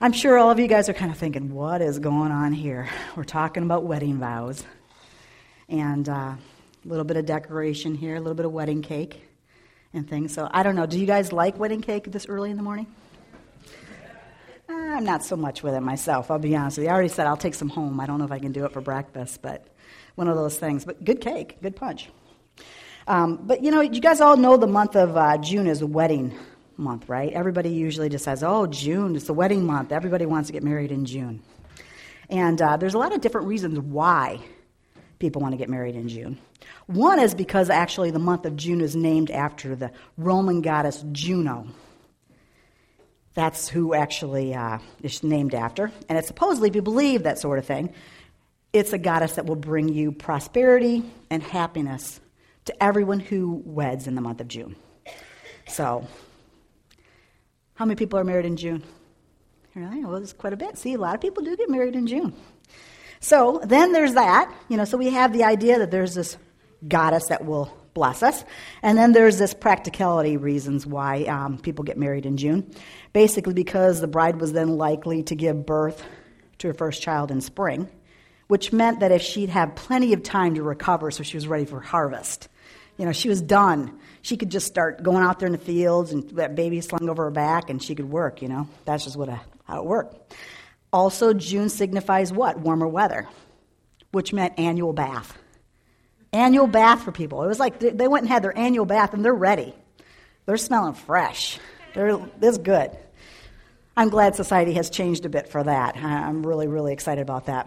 I'm sure all of you guys are kind of thinking, what is going on here? We're talking about wedding vows. And uh, a little bit of decoration here, a little bit of wedding cake and things. So I don't know. Do you guys like wedding cake this early in the morning? I'm not so much with it myself, I'll be honest with you. I already said I'll take some home. I don't know if I can do it for breakfast, but one of those things. But good cake, good punch. Um, but you know, you guys all know the month of uh, June is wedding month, right? Everybody usually just says, oh, June, it's the wedding month. Everybody wants to get married in June. And uh, there's a lot of different reasons why people want to get married in June. One is because actually the month of June is named after the Roman goddess Juno. That's who actually uh, is named after. And it's supposedly, if you believe that sort of thing, it's a goddess that will bring you prosperity and happiness to everyone who weds in the month of June. So how many people are married in June? Really? Well, it's quite a bit. See, a lot of people do get married in June. So then there's that. You know, so we have the idea that there's this goddess that will bless us. And then there's this practicality reasons why um, people get married in June. Basically, because the bride was then likely to give birth to her first child in spring, which meant that if she'd have plenty of time to recover so she was ready for harvest, you know, she was done she could just start going out there in the fields and that baby slung over her back and she could work, you know. That's just what a, how it worked. Also, June signifies what? Warmer weather, which meant annual bath. Annual bath for people. It was like they went and had their annual bath and they're ready. They're smelling fresh. They're, this good. I'm glad society has changed a bit for that. I'm really, really excited about that.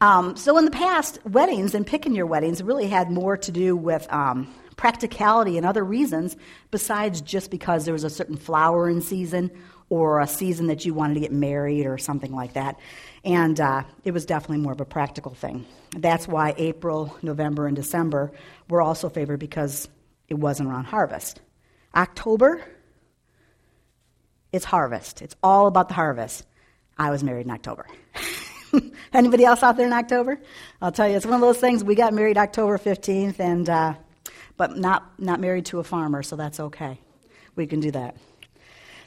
Um, so, in the past, weddings and picking your weddings really had more to do with um, practicality and other reasons besides just because there was a certain flower in season or a season that you wanted to get married or something like that. And uh, it was definitely more of a practical thing. That's why April, November, and December were also favored because it wasn't around harvest. October, it's harvest. It's all about the harvest. I was married in October. Anybody else out there in October? I'll tell you, it's one of those things. We got married October 15th, and uh, but not, not married to a farmer, so that's okay. We can do that.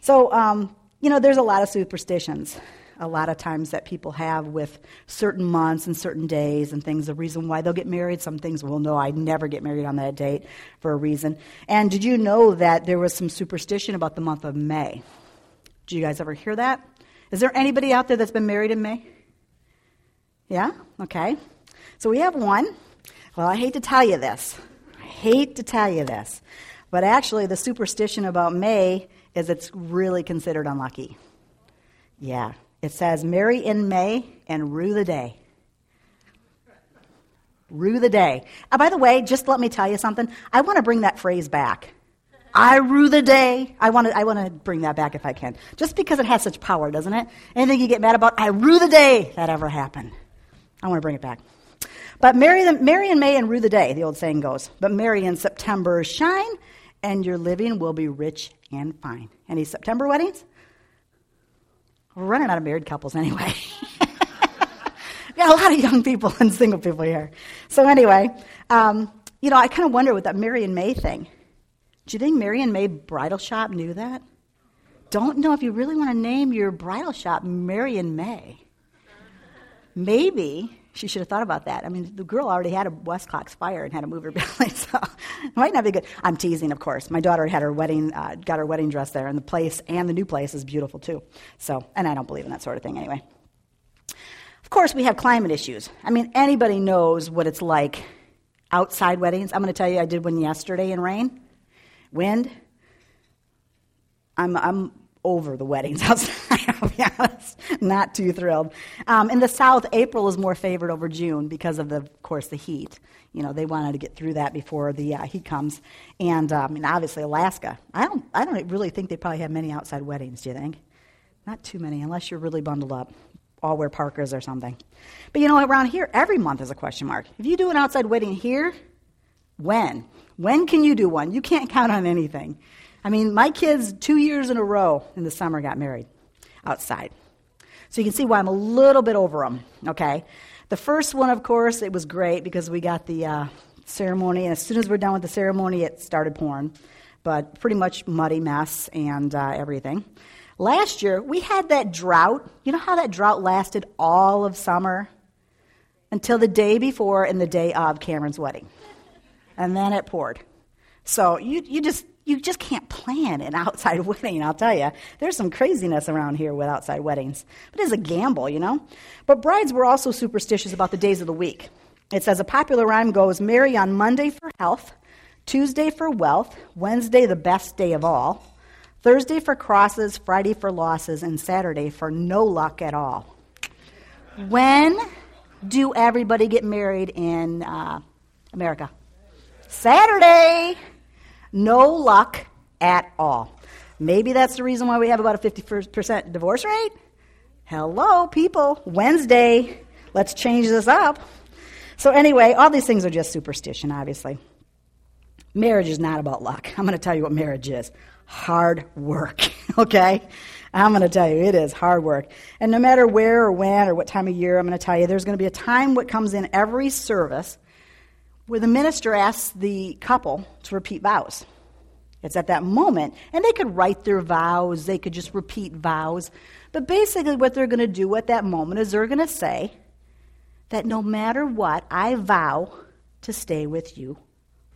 So, um, you know, there's a lot of superstitions a lot of times that people have with certain months and certain days and things, the reason why they'll get married. Some things, well, no, I'd never get married on that date for a reason. And did you know that there was some superstition about the month of May? Do you guys ever hear that? Is there anybody out there that's been married in May? Yeah? Okay. So we have one. Well, I hate to tell you this hate to tell you this, but actually, the superstition about May is it's really considered unlucky. Yeah. It says, marry in May and rue the day. Rue the day. Uh, by the way, just let me tell you something. I want to bring that phrase back. I rue the day. I want to, I want to bring that back if I can. Just because it has such power, doesn't it? Anything you get mad about, I rue the day that ever happened. I want to bring it back. But marry, marry in May and rue the day, the old saying goes. But marry in September shine, and your living will be rich and fine. Any September weddings? We're running out of married couples anyway. we got a lot of young people and single people here. So anyway, um, you know, I kind of wonder with that Mary and May thing. Do you think Mary and May Bridal Shop knew that? Don't know if you really want to name your bridal shop Mary and May. Maybe she should have thought about that. I mean, the girl already had a Westclox fire and had to move her belly, so it might not be good. I'm teasing, of course. My daughter had her wedding, uh, got her wedding dress there, and the place and the new place is beautiful too. So, and I don't believe in that sort of thing anyway. Of course, we have climate issues. I mean, anybody knows what it's like outside weddings. I'm going to tell you, I did one yesterday in rain, wind. I'm, I'm over the weddings outside, I'll be honest. Not too thrilled. Um, in the South, April is more favored over June because of, the, of course, the heat. You know, they wanted to get through that before the uh, heat comes. And, um, and obviously, Alaska. I don't, I don't really think they probably have many outside weddings, do you think? Not too many, unless you're really bundled up. All wear parkas or something. But you know, around here, every month is a question mark. If you do an outside wedding here, when? When can you do one? You can't count on anything. I mean, my kids, two years in a row in the summer, got married outside. So you can see why I'm a little bit over them, okay? The first one, of course, it was great because we got the uh, ceremony, and as soon as we're done with the ceremony, it started pouring. But pretty much muddy mess and uh, everything. Last year, we had that drought. You know how that drought lasted all of summer? Until the day before and the day of Cameron's wedding. And then it poured. So you, you just you just can't plan an outside wedding, I'll tell you. There's some craziness around here with outside weddings. But it's a gamble, you know? But brides were also superstitious about the days of the week. It says a popular rhyme goes marry on Monday for health, Tuesday for wealth, Wednesday the best day of all, Thursday for crosses, Friday for losses, and Saturday for no luck at all. When do everybody get married in uh, America? Saturday. No luck at all. Maybe that's the reason why we have about a 50% divorce rate. Hello, people. Wednesday. Let's change this up. So, anyway, all these things are just superstition, obviously. Marriage is not about luck. I'm going to tell you what marriage is hard work, okay? I'm going to tell you, it is hard work. And no matter where or when or what time of year, I'm going to tell you, there's going to be a time what comes in every service where the minister asks the couple to repeat vows. It's at that moment, and they could write their vows, they could just repeat vows. But basically, what they're going to do at that moment is they're going to say that no matter what, I vow to stay with you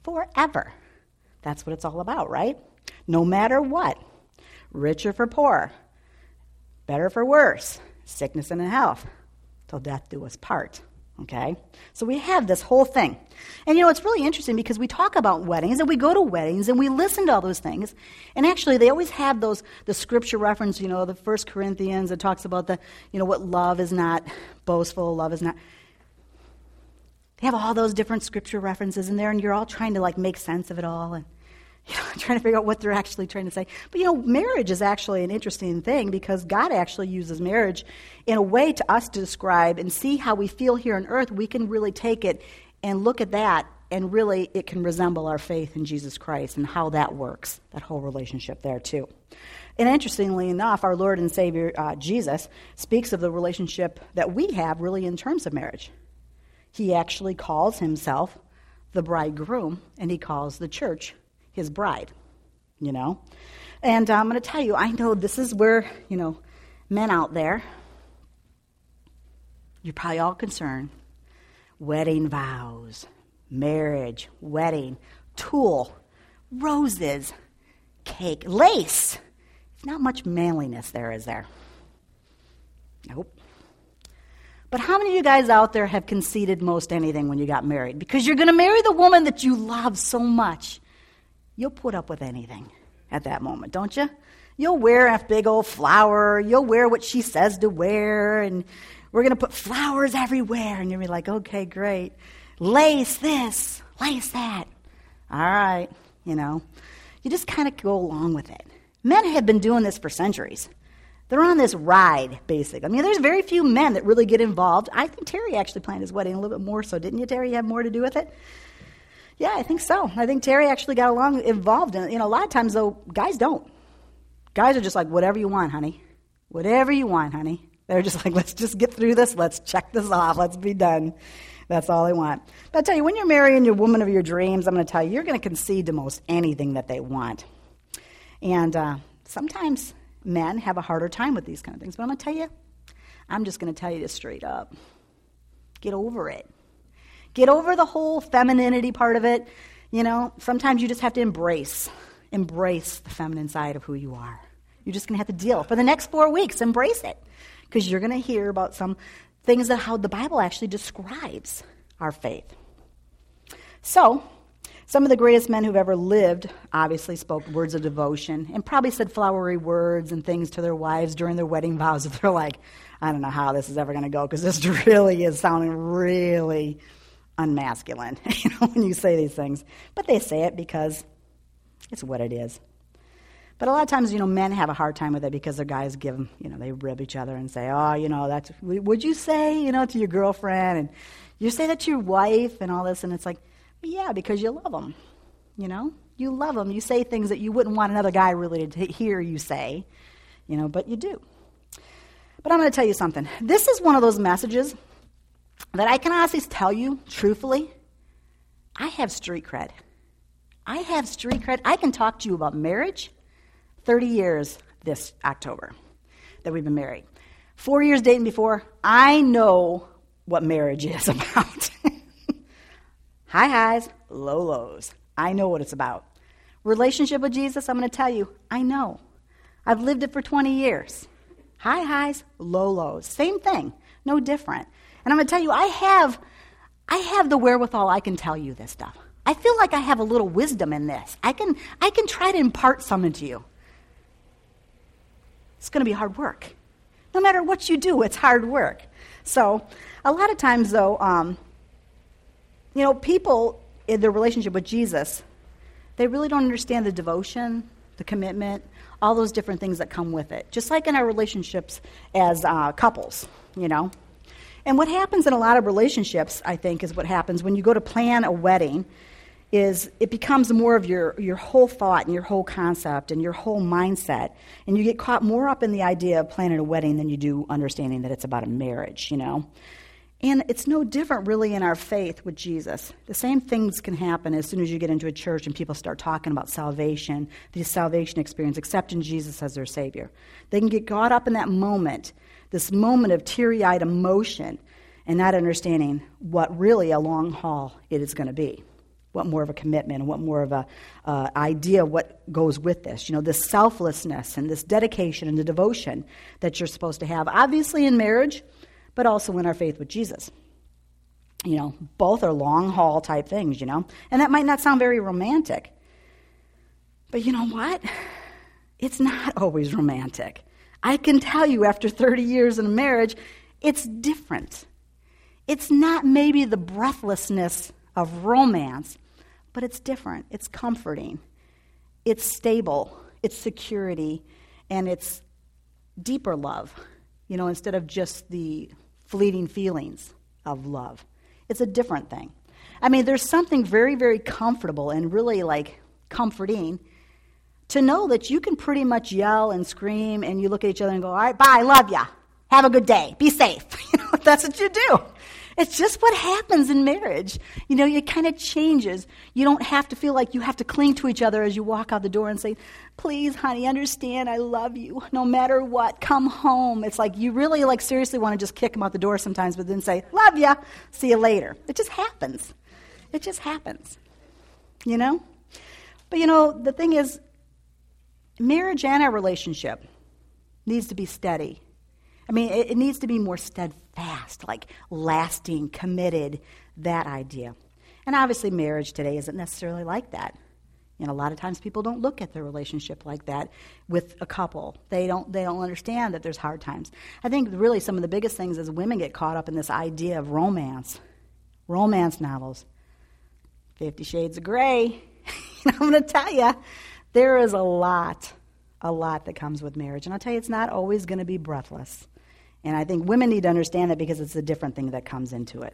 forever. That's what it's all about, right? No matter what, rich or for poor, better for worse, sickness and health, till death do us part. Okay? So we have this whole thing. And you know, it's really interesting because we talk about weddings and we go to weddings and we listen to all those things. And actually, they always have those, the scripture reference, you know, the First Corinthians, it talks about the, you know, what love is not boastful, love is not. They have all those different scripture references in there, and you're all trying to like make sense of it all. And you know, trying to figure out what they're actually trying to say. But you know, marriage is actually an interesting thing because God actually uses marriage in a way to us to describe and see how we feel here on earth. We can really take it and look at that, and really it can resemble our faith in Jesus Christ and how that works, that whole relationship there, too. And interestingly enough, our Lord and Savior uh, Jesus speaks of the relationship that we have really in terms of marriage. He actually calls himself the bridegroom, and he calls the church his bride, you know? And uh, I'm going to tell you, I know this is where, you know, men out there, you're probably all concerned. Wedding vows, marriage, wedding, tulle, roses, cake, lace. It's not much manliness there, is there? Nope. But how many of you guys out there have conceded most anything when you got married? Because you're going to marry the woman that you love so much you'll put up with anything at that moment, don't you? You'll wear a big old flower. You'll wear what she says to wear, and we're going to put flowers everywhere. And you'll be like, okay, great. Lace this, lace that. All right, you know. You just kind of go along with it. Men have been doing this for centuries. They're on this ride, basically. I mean, there's very few men that really get involved. I think Terry actually planned his wedding a little bit more so, didn't you, Terry? You have more to do with it? Yeah, I think so. I think Terry actually got along involved in it. You know, a lot of times though, guys don't. Guys are just like, whatever you want, honey. Whatever you want, honey. They're just like, let's just get through this. Let's check this off. Let's be done. That's all they want. But I tell you, when you're marrying your woman of your dreams, I'm going to tell you, you're going to concede to most anything that they want. And uh, sometimes men have a harder time with these kind of things. But I'm going to tell you, I'm just going to tell you this straight up. Get over it. Get over the whole femininity part of it. You know, sometimes you just have to embrace, embrace the feminine side of who you are. You're just going to have to deal for the next four weeks. Embrace it because you're going to hear about some things that how the Bible actually describes our faith. So, some of the greatest men who've ever lived obviously spoke words of devotion and probably said flowery words and things to their wives during their wedding vows if they're like, I don't know how this is ever going to go because this really is sounding really unmasculine, you know, when you say these things. But they say it because it's what it is. But a lot of times, you know, men have a hard time with it because their guys give them, you know, they rib each other and say, oh, you know, that's, would you say, you know, to your girlfriend? And you say that to your wife and all this. And it's like, yeah, because you love them, you know? You love them. You say things that you wouldn't want another guy really to hear you say, you know, but you do. But I'm going to tell you something. This is one of those messages that I can honestly tell you, truthfully, I have street cred. I have street cred. I can talk to you about marriage. 30 years. this October that we've been married. Four years dating before, I know what marriage is about. High highs, low lows. I know what it's about. Relationship with Jesus, I'm going to tell you, I know. I've lived it for 20 years. High highs, low lows. Same thing, no different. And I'm going to tell you, I have, I have the wherewithal. I can tell you this stuff. I feel like I have a little wisdom in this. I can, I can try to impart some into you. It's going to be hard work. No matter what you do, it's hard work. So, a lot of times, though, um, you know, people in their relationship with Jesus, they really don't understand the devotion, the commitment, all those different things that come with it. Just like in our relationships as uh, couples, you know. And what happens in a lot of relationships, I think, is what happens when you go to plan a wedding is it becomes more of your, your whole thought and your whole concept and your whole mindset. And you get caught more up in the idea of planning a wedding than you do understanding that it's about a marriage, you know. And it's no different, really, in our faith with Jesus. The same things can happen as soon as you get into a church and people start talking about salvation, the salvation experience, accepting Jesus as their Savior. They can get caught up in that moment, this moment of teary eyed emotion, and not understanding what really a long haul it is going to be. What more of a commitment and what more of a uh, idea what goes with this. You know, this selflessness and this dedication and the devotion that you're supposed to have. Obviously, in marriage, but also in our faith with Jesus. You know, both are long haul type things, you know, and that might not sound very romantic. But you know what? It's not always romantic. I can tell you after 30 years in a marriage, it's different. It's not maybe the breathlessness of romance, but it's different. It's comforting. It's stable. It's security. And it's deeper love, you know, instead of just the fleeting feelings of love. It's a different thing. I mean, there's something very, very comfortable and really like comforting to know that you can pretty much yell and scream and you look at each other and go, all right, bye, love ya. Have a good day. Be safe. You know, that's what you do. It's just what happens in marriage. You know, it kind of changes. You don't have to feel like you have to cling to each other as you walk out the door and say, please, honey, understand I love you. No matter what, come home. It's like you really, like, seriously want to just kick them out the door sometimes, but then say, love ya, see you later. It just happens. It just happens. You know? But, you know, the thing is, marriage and our relationship needs to be steady I mean, it, it needs to be more steadfast, like lasting, committed, that idea. And obviously, marriage today isn't necessarily like that. You know, a lot of times people don't look at their relationship like that with a couple. They don't they don't understand that there's hard times. I think really some of the biggest things is women get caught up in this idea of romance. Romance novels. Fifty Shades of Grey. I'm going to tell you, there is a lot, a lot that comes with marriage. And I'll tell you, it's not always going to be breathless. And I think women need to understand that because it's a different thing that comes into it.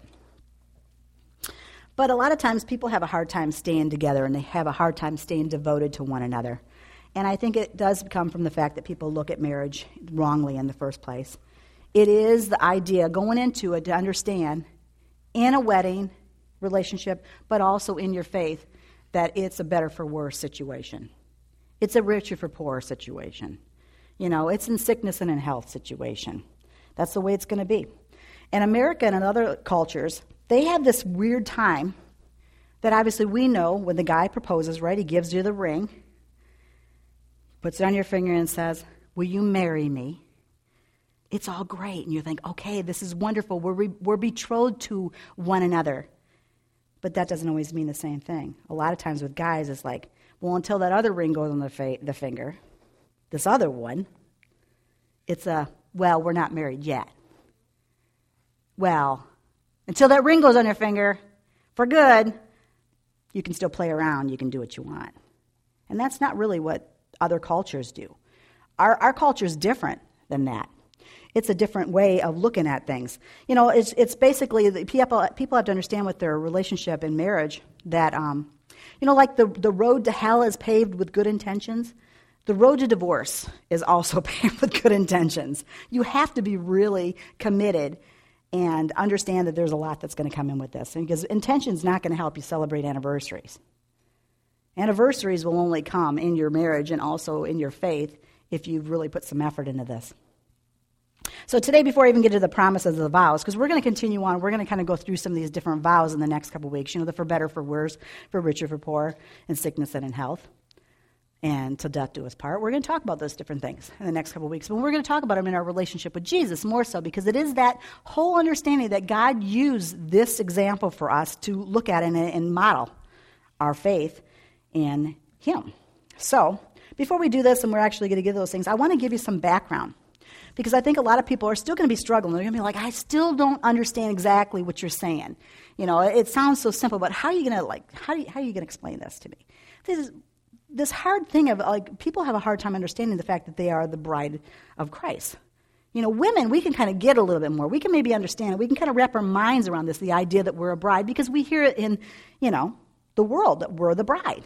But a lot of times people have a hard time staying together and they have a hard time staying devoted to one another. And I think it does come from the fact that people look at marriage wrongly in the first place. It is the idea going into it to understand in a wedding relationship, but also in your faith, that it's a better for worse situation. It's a richer for poorer situation. You know, it's in sickness and in health situation. That's the way it's going to be. In America and other cultures, they have this weird time that obviously we know when the guy proposes, right? He gives you the ring, puts it on your finger, and says, Will you marry me? It's all great. And you think, okay, this is wonderful. We're, re- we're betrothed to one another. But that doesn't always mean the same thing. A lot of times with guys, it's like, well, until that other ring goes on the, fa- the finger, this other one, it's a well, we're not married yet. Well, until that ring goes on your finger for good, you can still play around, you can do what you want. And that's not really what other cultures do. Our, our culture is different than that. It's a different way of looking at things. You know, it's, it's basically the people, people have to understand with their relationship and marriage that, um, you know, like the, the road to hell is paved with good intentions. The road to divorce is also paved with good intentions. You have to be really committed and understand that there's a lot that's going to come in with this. Because intention is not going to help you celebrate anniversaries. Anniversaries will only come in your marriage and also in your faith if you really put some effort into this. So today, before I even get to the promises of the vows, because we're going to continue on, we're going to kind of go through some of these different vows in the next couple weeks. You know, the for better, for worse, for richer, for poor, in sickness and in health, and till death do us part. We're going to talk about those different things in the next couple weeks. But we're going to talk about them in our relationship with Jesus more so because it is that whole understanding that God used this example for us to look at and, and model our faith in Him. So, before we do this, and we're actually going to give those things, I want to give you some background because I think a lot of people are still going to be struggling. They're going to be like, I still don't understand exactly what you're saying. You know, it sounds so simple, but how are you going to like? How, you, how are you going to explain this to me? This is this hard thing of like people have a hard time understanding the fact that they are the bride of Christ. You know, women, we can kind of get a little bit more. We can maybe understand. We can kind of wrap our minds around this, the idea that we're a bride, because we hear it in, you know, the world that we're the bride.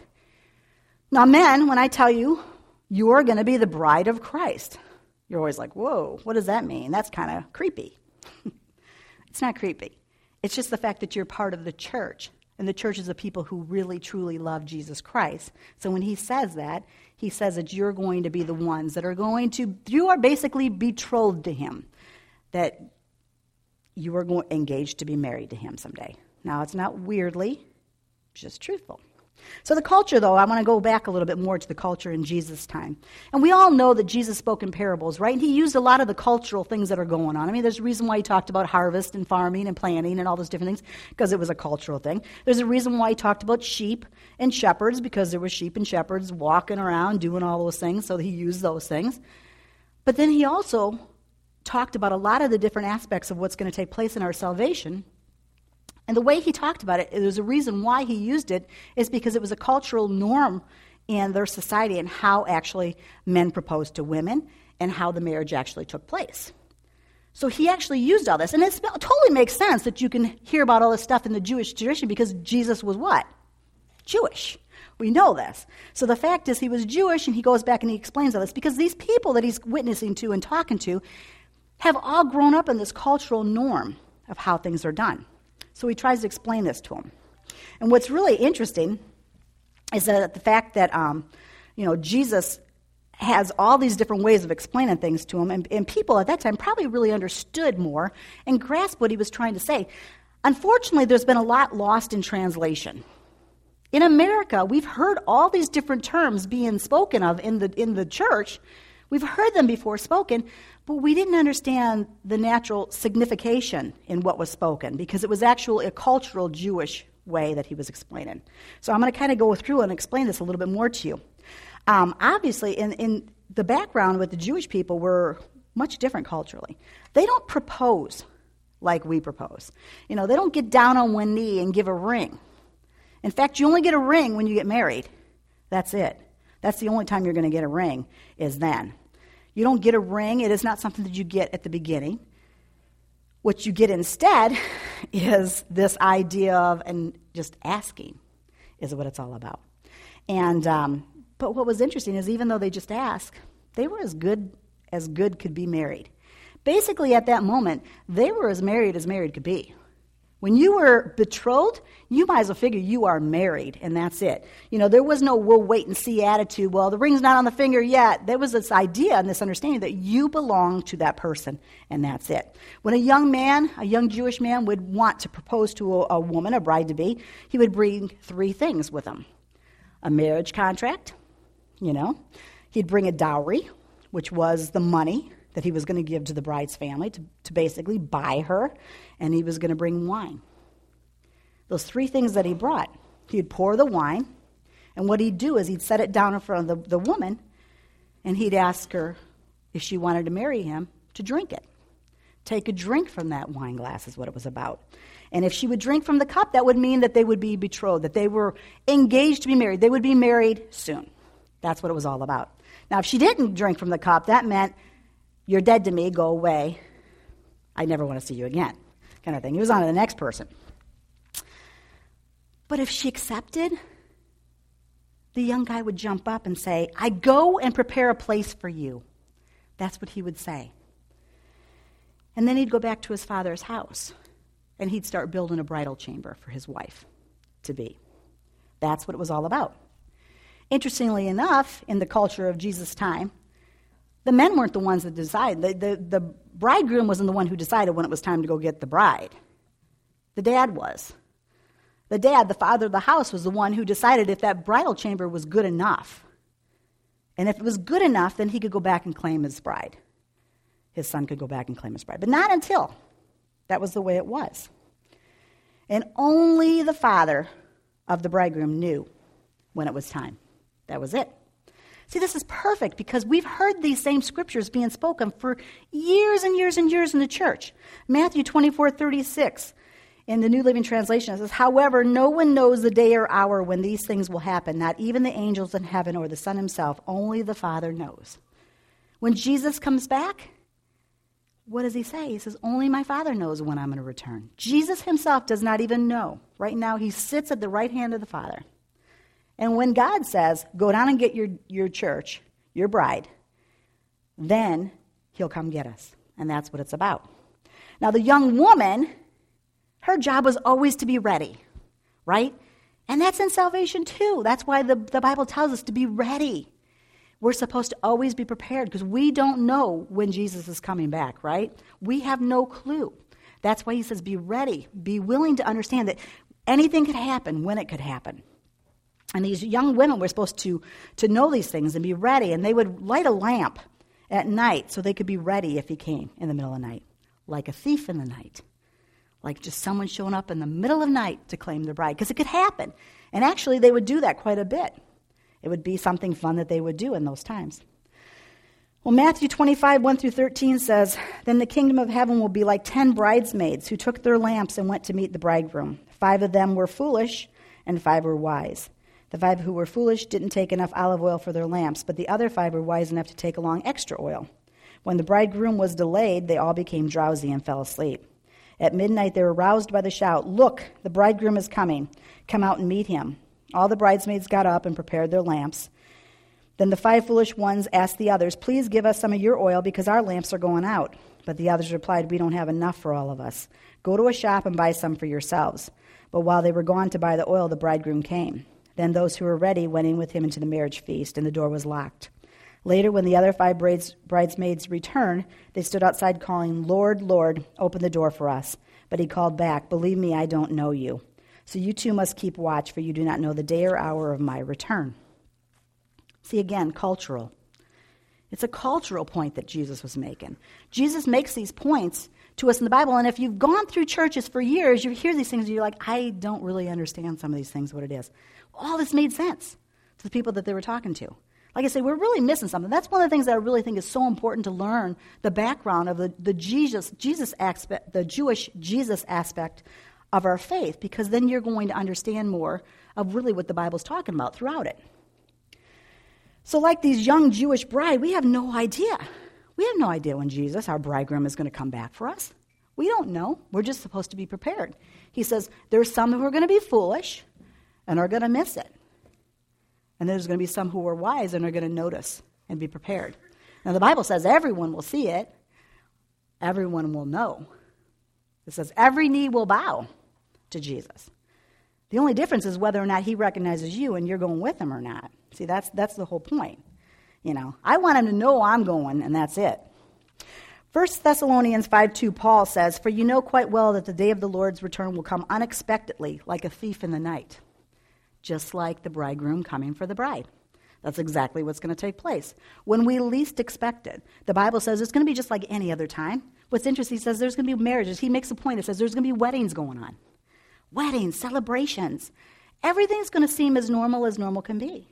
Now, men, when I tell you you are going to be the bride of Christ, you're always like, whoa, what does that mean? That's kind of creepy. it's not creepy. It's just the fact that you're part of the church. And the church is people who really, truly love Jesus Christ. So when he says that, he says that you're going to be the ones that are going to, you are basically betrothed to him, that you are engaged to be married to him someday. Now, it's not weirdly, just truthful. So, the culture, though, I want to go back a little bit more to the culture in Jesus' time. And we all know that Jesus spoke in parables, right? And he used a lot of the cultural things that are going on. I mean, there's a reason why he talked about harvest and farming and planting and all those different things, because it was a cultural thing. There's a reason why he talked about sheep and shepherds, because there were sheep and shepherds walking around doing all those things, so he used those things. But then he also talked about a lot of the different aspects of what's going to take place in our salvation and the way he talked about it, there's a reason why he used it, is because it was a cultural norm in their society and how actually men proposed to women and how the marriage actually took place. So he actually used all this. And it totally makes sense that you can hear about all this stuff in the Jewish tradition because Jesus was what? Jewish. We know this. So the fact is, he was Jewish, and he goes back and he explains all this because these people that he's witnessing to and talking to have all grown up in this cultural norm of how things are done. So he tries to explain this to him. And what's really interesting is that the fact that, um, you know, Jesus has all these different ways of explaining things to him, and, and people at that time probably really understood more and grasped what he was trying to say. Unfortunately, there's been a lot lost in translation. In America, we've heard all these different terms being spoken of in the, in the church. We've heard them before spoken, but we didn't understand the natural signification in what was spoken because it was actually a cultural Jewish way that he was explaining. So I'm going to kind of go through and explain this a little bit more to you. Um, obviously, in, in the background with the Jewish people were much different culturally. They don't propose like we propose. You know, they don't get down on one knee and give a ring. In fact, you only get a ring when you get married. That's it. That's the only time you're going to get a ring is then. You don't get a ring, it is not something that you get at the beginning. What you get instead is this idea of, and just asking is what it's all about. And, um, but what was interesting is even though they just asked, they were as good as good could be married. Basically, at that moment, they were as married as married could be. When you were betrothed, you might as well figure you are married, and that's it. You know, there was no we'll wait and see attitude. Well, the ring's not on the finger yet. There was this idea and this understanding that you belong to that person, and that's it. When a young man, a young Jewish man, would want to propose to a, a woman, a bride to be, he would bring three things with him a marriage contract, you know, he'd bring a dowry, which was the money that he was going to give to the bride's family to, to basically buy her, and he was going to bring wine. Those three things that he brought. He'd pour the wine, and what he'd do is he'd set it down in front of the, the woman, and he'd ask her if she wanted to marry him to drink it. Take a drink from that wine glass, is what it was about. And if she would drink from the cup, that would mean that they would be betrothed, that they were engaged to be married. They would be married soon. That's what it was all about. Now, if she didn't drink from the cup, that meant you're dead to me, go away. I never want to see you again, kind of thing. He was on to the next person. But if she accepted, the young guy would jump up and say, I go and prepare a place for you. That's what he would say. And then he'd go back to his father's house and he'd start building a bridal chamber for his wife to be. That's what it was all about. Interestingly enough, in the culture of Jesus' time, The men weren't the ones that decided. The, the, the bridegroom wasn't the one who decided when it was time to go get the bride. The dad was. The dad, the father of the house, was the one who decided if that bridal chamber was good enough. And if it was good enough, then he could go back and claim his bride. His son could go back and claim his bride. But not until. That was the way it was. And only the father of the bridegroom knew when it was time. That was it. See, this is perfect because we've heard these same scriptures being spoken for years and years and years in the church. Matthew 24 36 in the New Living Translation it says, However, no one knows the day or hour when these things will happen, not even the angels in heaven or the Son himself. Only the Father knows. When Jesus comes back, what does he say? He says, Only my Father knows when I'm going to return. Jesus himself does not even know. Right now, he sits at the right hand of the Father. And when God says, Go down and get your, your church, your bride, then he'll come get us. And that's what it's about. Now, the young woman, her job was always to be ready, right? And that's in salvation too. That's why the, the Bible tells us to be ready. We're supposed to always be prepared because we don't know when Jesus is coming back, right? We have no clue. That's why he says, be ready, be willing to understand that anything could happen when it could happen. And these young women were supposed to, to know these things and be ready, and they would light a lamp at night so they could be ready if he came in the middle of the night, like a thief in the night, like just someone showing up in the middle of the night to claim the bride, because it could happen. And actually, they would do that quite a bit. It would be something fun that they would do in those times. Well, Matthew 25, 1 through 13 says, Then the kingdom of heaven will be like ten bridesmaids who took their lamps and went to meet the bridegroom. Five of them were foolish, and five were wise. The five who were foolish didn't take enough olive oil for their lamps, but the other five were wise enough to take along extra oil. When the bridegroom was delayed, they all became drowsy and fell asleep. At midnight, they were roused by the shout, Look, the bridegroom is coming. Come out and meet him. All the bridesmaids got up and prepared their lamps. Then the five foolish ones asked the others, Please give us some of your oil because our lamps are going out. But the others replied, We don't have enough for all of us. Go to a shop and buy some for yourselves. But while they were gone to buy the oil, the bridegroom came. Then those who were ready went in with him into the marriage feast, and the door was locked. Later, when the other five bridesmaids returned, they stood outside calling, Lord, Lord, open the door for us. But he called back, Believe me, I don't know you. So you too must keep watch, for you do not know the day or hour of my return. See, again, cultural. It's a cultural point that Jesus was making. Jesus makes these points to us in the Bible, and if you've gone through churches for years, you hear these things, and you're like, I don't really understand some of these things, what it is. All this made sense to the people that they were talking to. Like I say, we're really missing something. That's one of the things that I really think is so important to learn the background of the, the Jesus, Jesus aspect, the Jewish Jesus aspect of our faith, because then you're going to understand more of really what the Bible's talking about throughout it. So, like these young Jewish bride, we have no idea. We have no idea when Jesus, our bridegroom, is going to come back for us. We don't know. We're just supposed to be prepared. He says there's some who are going to be foolish and are going to miss it. And there's going to be some who are wise and are going to notice and be prepared. Now, the Bible says everyone will see it, everyone will know. It says every knee will bow to Jesus. The only difference is whether or not he recognizes you and you're going with him or not. See, that's, that's the whole point. You know, I want him to know I'm going, and that's it. 1 Thessalonians 5 2, Paul says, For you know quite well that the day of the Lord's return will come unexpectedly, like a thief in the night, just like the bridegroom coming for the bride. That's exactly what's going to take place. When we least expect it, the Bible says it's going to be just like any other time. What's interesting, he says there's going to be marriages. He makes a point, it says there's going to be weddings going on weddings, celebrations. Everything's going to seem as normal as normal can be.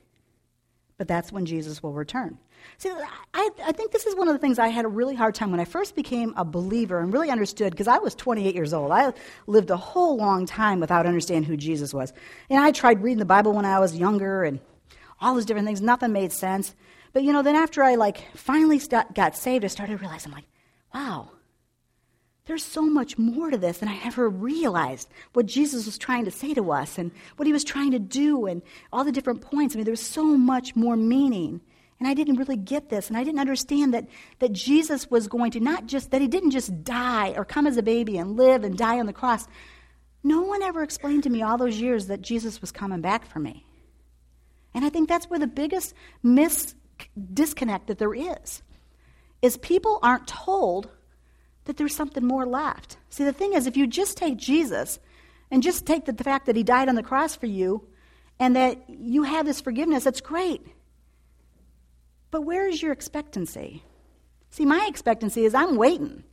But that's when Jesus will return. See, I, I think this is one of the things I had a really hard time when I first became a believer and really understood, because I was 28 years old. I lived a whole long time without understanding who Jesus was. And I tried reading the Bible when I was younger and all those different things. Nothing made sense. But, you know, then after I, like, finally got saved, I started realizing, like, wow, there's so much more to this than I ever realized what Jesus was trying to say to us and what he was trying to do and all the different points. I mean, there's so much more meaning. And I didn't really get this, and I didn't understand that, that Jesus was going to not just, that he didn't just die or come as a baby and live and die on the cross. No one ever explained to me all those years that Jesus was coming back for me. And I think that's where the biggest mis- disconnect that there is. is people aren't told that there's something more left. See, the thing is, if you just take Jesus and just take the, fact that he died on the cross for you and that you have this forgiveness, that's great. But where is your expectancy? See, my expectancy is I'm waiting.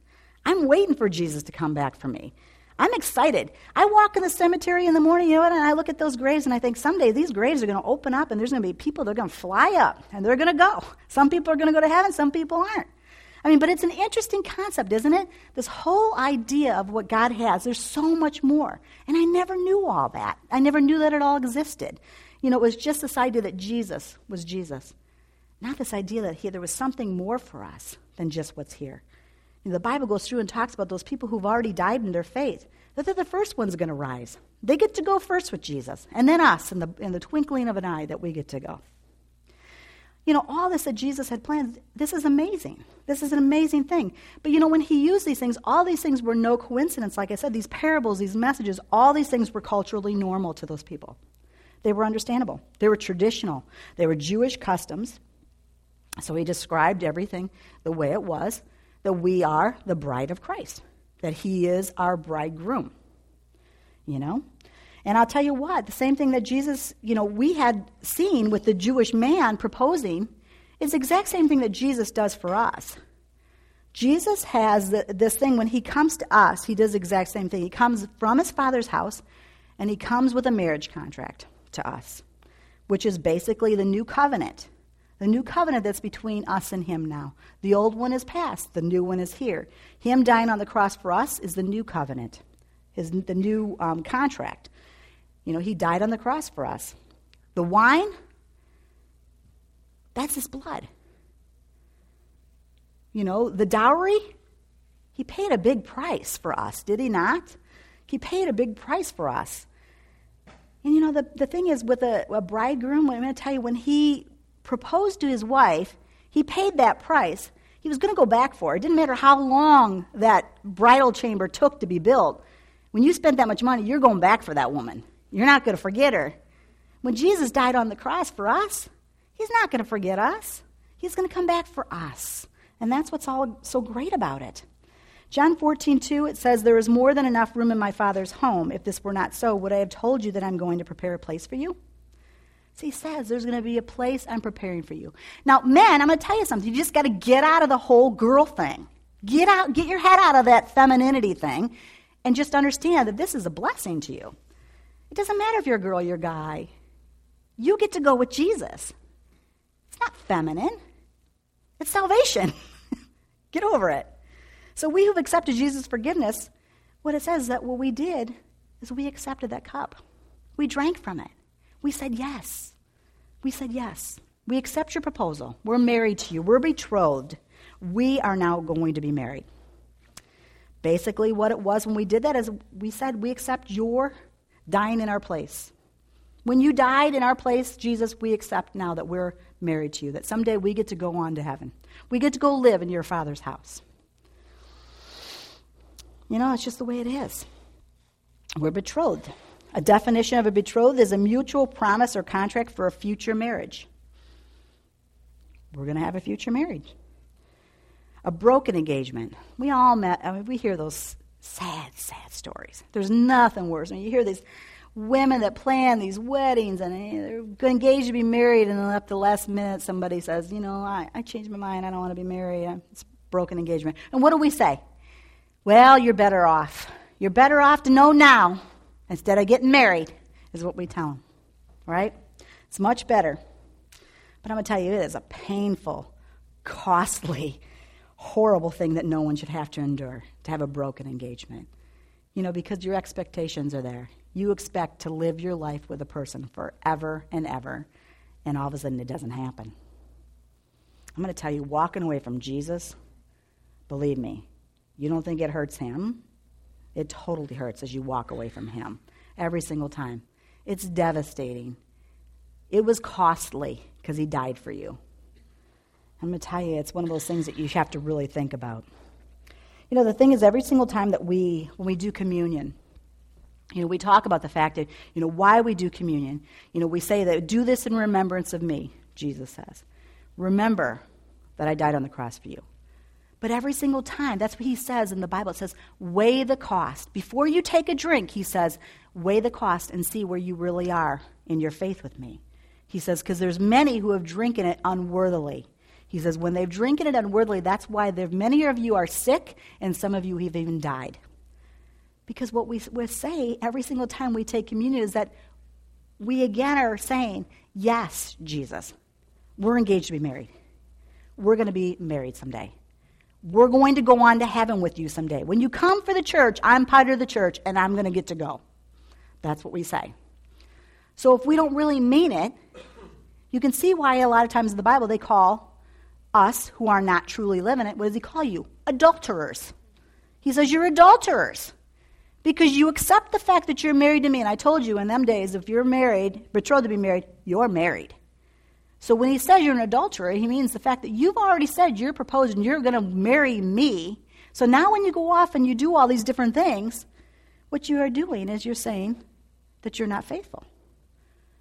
I'm waiting for Jesus to come back for me. I'm excited. I walk in the cemetery in the morning, you know what, and I look at those graves and I think someday these graves are going to open up and there's going to be people that are going to fly up and they're going to go. Some people are going to go to heaven, some people aren't. I mean, but it's an interesting concept, isn't it? This whole idea of what God has. There's so much more. And I never knew all that. I never knew that it all existed. You know, it was just this idea that Jesus was Jesus. Not this idea that he, there was something more for us than just what's here. You know, the Bible goes through and talks about those people who've already died in their faith, that they're the first ones going to rise. They get to go first with Jesus, and then us in the, in the twinkling of an eye that we get to go. You know, all this that Jesus had planned, this is amazing. This is an amazing thing. But you know, when he used these things, all these things were no coincidence. Like I said, these parables, these messages, all these things were culturally normal to those people. They were understandable, they were traditional, they were Jewish customs. So he described everything the way it was that we are the bride of Christ, that he is our bridegroom. You know? And I'll tell you what, the same thing that Jesus, you know, we had seen with the Jewish man proposing is the exact same thing that Jesus does for us. Jesus has the, this thing when he comes to us, he does the exact same thing. He comes from his father's house and he comes with a marriage contract to us, which is basically the new covenant. The new covenant that's between us and him now. The old one is past, the new one is here. Him dying on the cross for us is the new covenant, his, the new um, contract. You know, he died on the cross for us. The wine, that's his blood. You know, the dowry, he paid a big price for us, did he not? He paid a big price for us. And you know, the, the thing is, with a, a bridegroom, I'm going to tell you, when he proposed to his wife, he paid that price. He was going to go back for it. It didn't matter how long that bridal chamber took to be built. When you spent that much money, you're going back for that woman. You're not going to forget her. When Jesus died on the cross for us, he's not going to forget us. He's going to come back for us. And that's what's all so great about it. John 14, 2, it says, There is more than enough room in my Father's home. If this were not so, would I have told you that I'm going to prepare a place for you? So he says, There's going to be a place I'm preparing for you. Now, men, I'm going to tell you something. You just got to get out of the whole girl thing. Get out, get your head out of that femininity thing, and just understand that this is a blessing to you. It doesn't matter if you're a girl or you're a guy. You get to go with Jesus. It's not feminine, it's salvation. get over it. So, we who've accepted Jesus' forgiveness, what it says is that what we did is we accepted that cup. We drank from it. We said yes. We said yes. We accept your proposal. We're married to you. We're betrothed. We are now going to be married. Basically, what it was when we did that is we said, We accept your dying in our place. When you died in our place, Jesus, we accept now that we're married to you, that someday we get to go on to heaven. We get to go live in your Father's house. You know, it's just the way it is. We're betrothed. A definition of a betrothed is a mutual promise or contract for a future marriage. We're going to have a future marriage. A broken engagement. We all met, I mean, we hear those sad, sad stories. There's nothing worse. I mean, you hear these women that plan these weddings and eh, they're engaged to be married, and then at the last minute, somebody says, You know, I, I changed my mind. I don't want to be married. It's broken engagement. And what do we say? Well, you're better off. You're better off to know now instead of getting married, is what we tell them. Right? It's much better. But I'm going to tell you, it is a painful, costly, horrible thing that no one should have to endure to have a broken engagement. You know, because your expectations are there. You expect to live your life with a person forever and ever, and all of a sudden it doesn't happen. I'm going to tell you, walking away from Jesus, believe me, you don't think it hurts him? It totally hurts as you walk away from him every single time. It's devastating. It was costly because he died for you. I'm going to tell you, it's one of those things that you have to really think about. You know, the thing is, every single time that we, when we do communion, you know, we talk about the fact that, you know, why we do communion. You know, we say that, do this in remembrance of me, Jesus says. Remember that I died on the cross for you. But every single time, that's what he says in the Bible. It says, weigh the cost. Before you take a drink, he says, weigh the cost and see where you really are in your faith with me. He says, because there's many who have drinking it unworthily. He says, when they've drinking it unworthily, that's why there, many of you are sick and some of you have even died. Because what we, we say every single time we take communion is that we again are saying, Yes, Jesus, we're engaged to be married. We're going to be married someday. We're going to go on to heaven with you someday. When you come for the church, I'm part of the church and I'm going to get to go. That's what we say. So if we don't really mean it, you can see why a lot of times in the Bible they call us who are not truly living it, what does he call you? Adulterers. He says you're adulterers because you accept the fact that you're married to me. And I told you in them days, if you're married, betrothed to be married, you're married. So when he says you're an adulterer, he means the fact that you've already said you're proposing, you're going to marry me. So now when you go off and you do all these different things, what you are doing is you're saying that you're not faithful.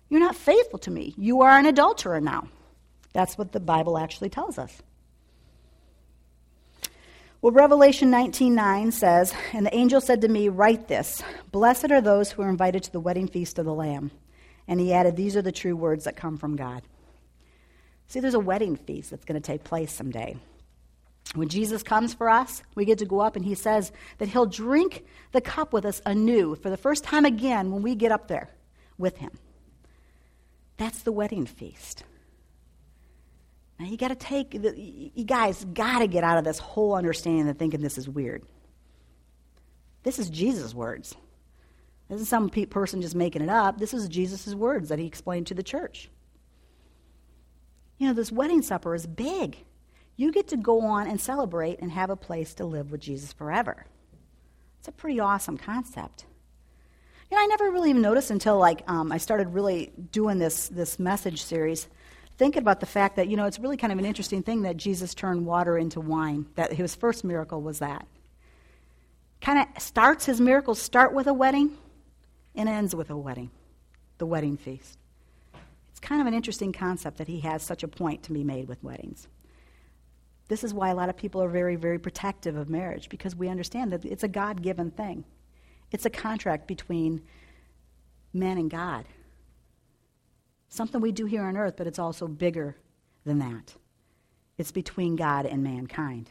You're not faithful to me. You are an adulterer now. That's what the Bible actually tells us. Well, Revelation 19:9 says, "And the angel said to me, write this: Blessed are those who are invited to the wedding feast of the Lamb." And he added, "These are the true words that come from God." See, there's a wedding feast that's going to take place someday. When Jesus comes for us, we get to go up and he says that he'll drink the cup with us anew for the first time again when we get up there with him. That's the wedding feast. You got to take, the, you guys got to get out of this whole understanding of thinking this is weird. This is Jesus' words. This is some pe- person just making it up. This is Jesus' words that he explained to the church. You know, this wedding supper is big. You get to go on and celebrate and have a place to live with Jesus forever. It's a pretty awesome concept. You know, I never really even noticed until like um, I started really doing this this message series, thinking about the fact that you know it's really kind of an interesting thing that Jesus turned water into wine. That his first miracle was that. Kind of starts his miracles start with a wedding, and ends with a wedding, the wedding feast It's kind of an interesting concept that he has such a point to be made with weddings. This is why a lot of people are very, very protective of marriage because we understand that it's a God given thing. It's a contract between man and God. Something we do here on earth, but it's also bigger than that. It's between God and mankind.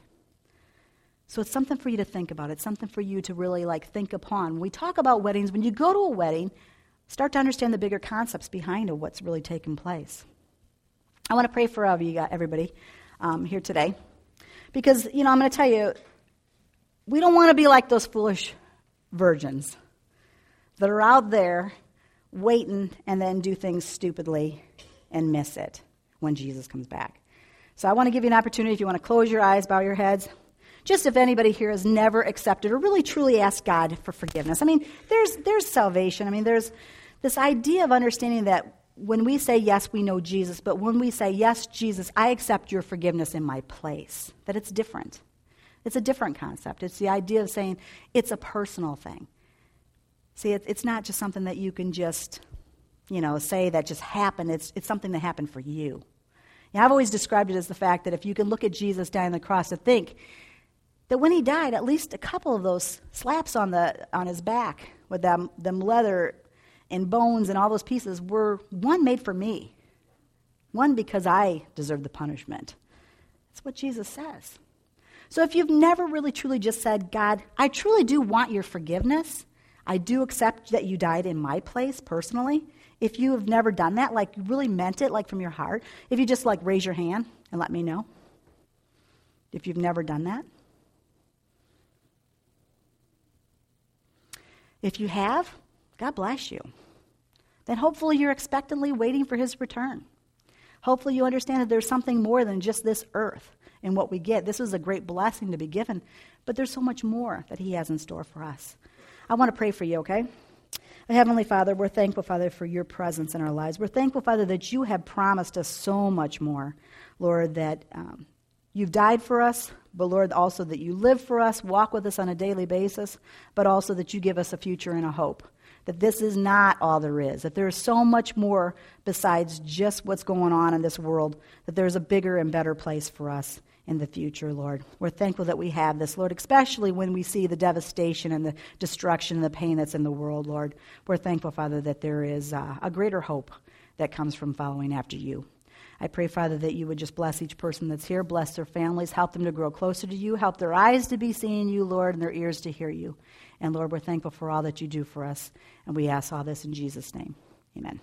So it's something for you to think about. It's something for you to really like think upon. When we talk about weddings, when you go to a wedding, start to understand the bigger concepts behind of what's really taking place. I want to pray for everybody um, here today because, you know, I'm going to tell you, we don't want to be like those foolish virgins that are out there waiting and then do things stupidly and miss it when Jesus comes back. So I want to give you an opportunity if you want to close your eyes, bow your heads. Just if anybody here has never accepted or really truly asked God for forgiveness. I mean, there's, there's salvation. I mean, there's, this idea of understanding that when we say yes, we know Jesus, but when we say yes, Jesus, I accept your forgiveness in my place, that it's different. It's a different concept. It's the idea of saying it's a personal thing. See, it, it's not just something that you can just, you know, say that just happened. It's, it's something that happened for you. Yeah, I've always described it as the fact that if you can look at Jesus dying on the cross and think that when he died, at least a couple of those slaps on, the, on his back with them, them leather and bones and all those pieces were one made for me, one because I deserved the punishment. That's what Jesus says. So if you've never really truly just said, God, I truly do want your forgiveness, I do accept that you died in my place personally. If you have never done that, like you really meant it, like from your heart, if you just like raise your hand and let me know. If you've never done that. If you have, God bless you then hopefully you're expectantly waiting for his return. Hopefully you understand that there's something more than just this earth and what we get. This is a great blessing to be given, but there's so much more that he has in store for us. I want to pray for you, okay? Heavenly Father, we're thankful, Father, for your presence in our lives. We're thankful, Father, that you have promised us so much more, Lord, that um, you've died for us, but Lord, also that you live for us, walk with us on a daily basis, but also that you give us a future and a hope that this is not all there is, that there is so much more besides just what's going on in this world, that there's a bigger and better place for us in the future, Lord. We're thankful that we have this, Lord, especially when we see the devastation and the destruction and the pain that's in the world, Lord. We're thankful, Father, that there is uh, a greater hope that comes from following after you. I pray, Father, that you would just bless each person that's here, bless their families, help them to grow closer to you, help their eyes to be seeing you, Lord, and their ears to hear you. And Lord, we're thankful for all that you do for us. And we ask all this in Jesus' name. Amen.